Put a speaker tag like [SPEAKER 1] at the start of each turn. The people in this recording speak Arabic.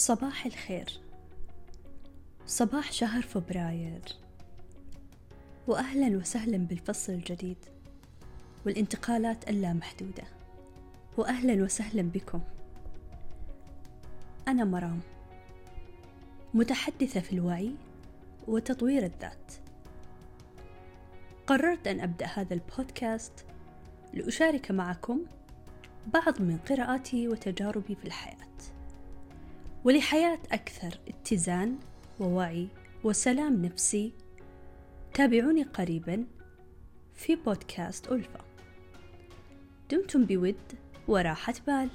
[SPEAKER 1] صباح الخير. صباح شهر فبراير. واهلا وسهلا بالفصل الجديد والانتقالات اللامحدوده واهلا وسهلا بكم. أنا مرام متحدثة في الوعي وتطوير الذات. قررت أن أبدأ هذا البودكاست لأشارك معكم بعض من قراءاتي وتجاربي في الحياة. ولحياة أكثر اتزان ووعي وسلام نفسي. تابعوني قريبا في بودكاست ألفا دمتم بود وراحة بال.